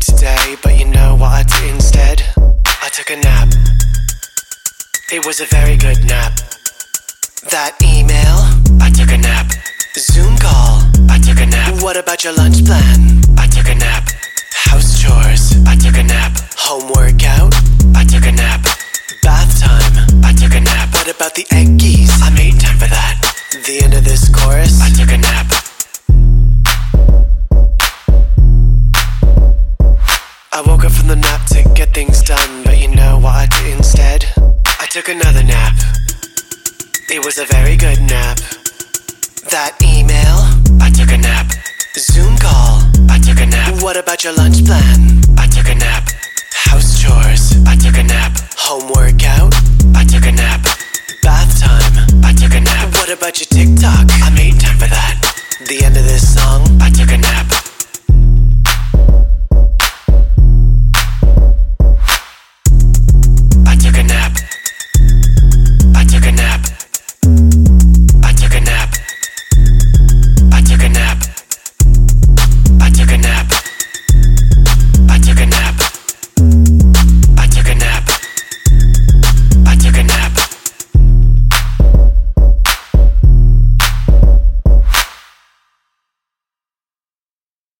today, but you know what I did instead? I took a nap. It was a very good nap. That email, I took a nap. Zoom call, I took a nap. What about your lunch plan? I took a nap. House chores, I took a nap. Home workout, I took a nap. Bath time, I took a nap. What about the eggies? I made time for that. The end of this chorus, I I woke up from the nap to get things done, but you know what I did instead? I took another nap. It was a very good nap. That email, I took a nap. Zoom call, I took a nap. What about your lunch plan? I took a nap. House chores, I took a nap. Home workout, I took a nap. Bath time, I took a nap. What about your TikTok?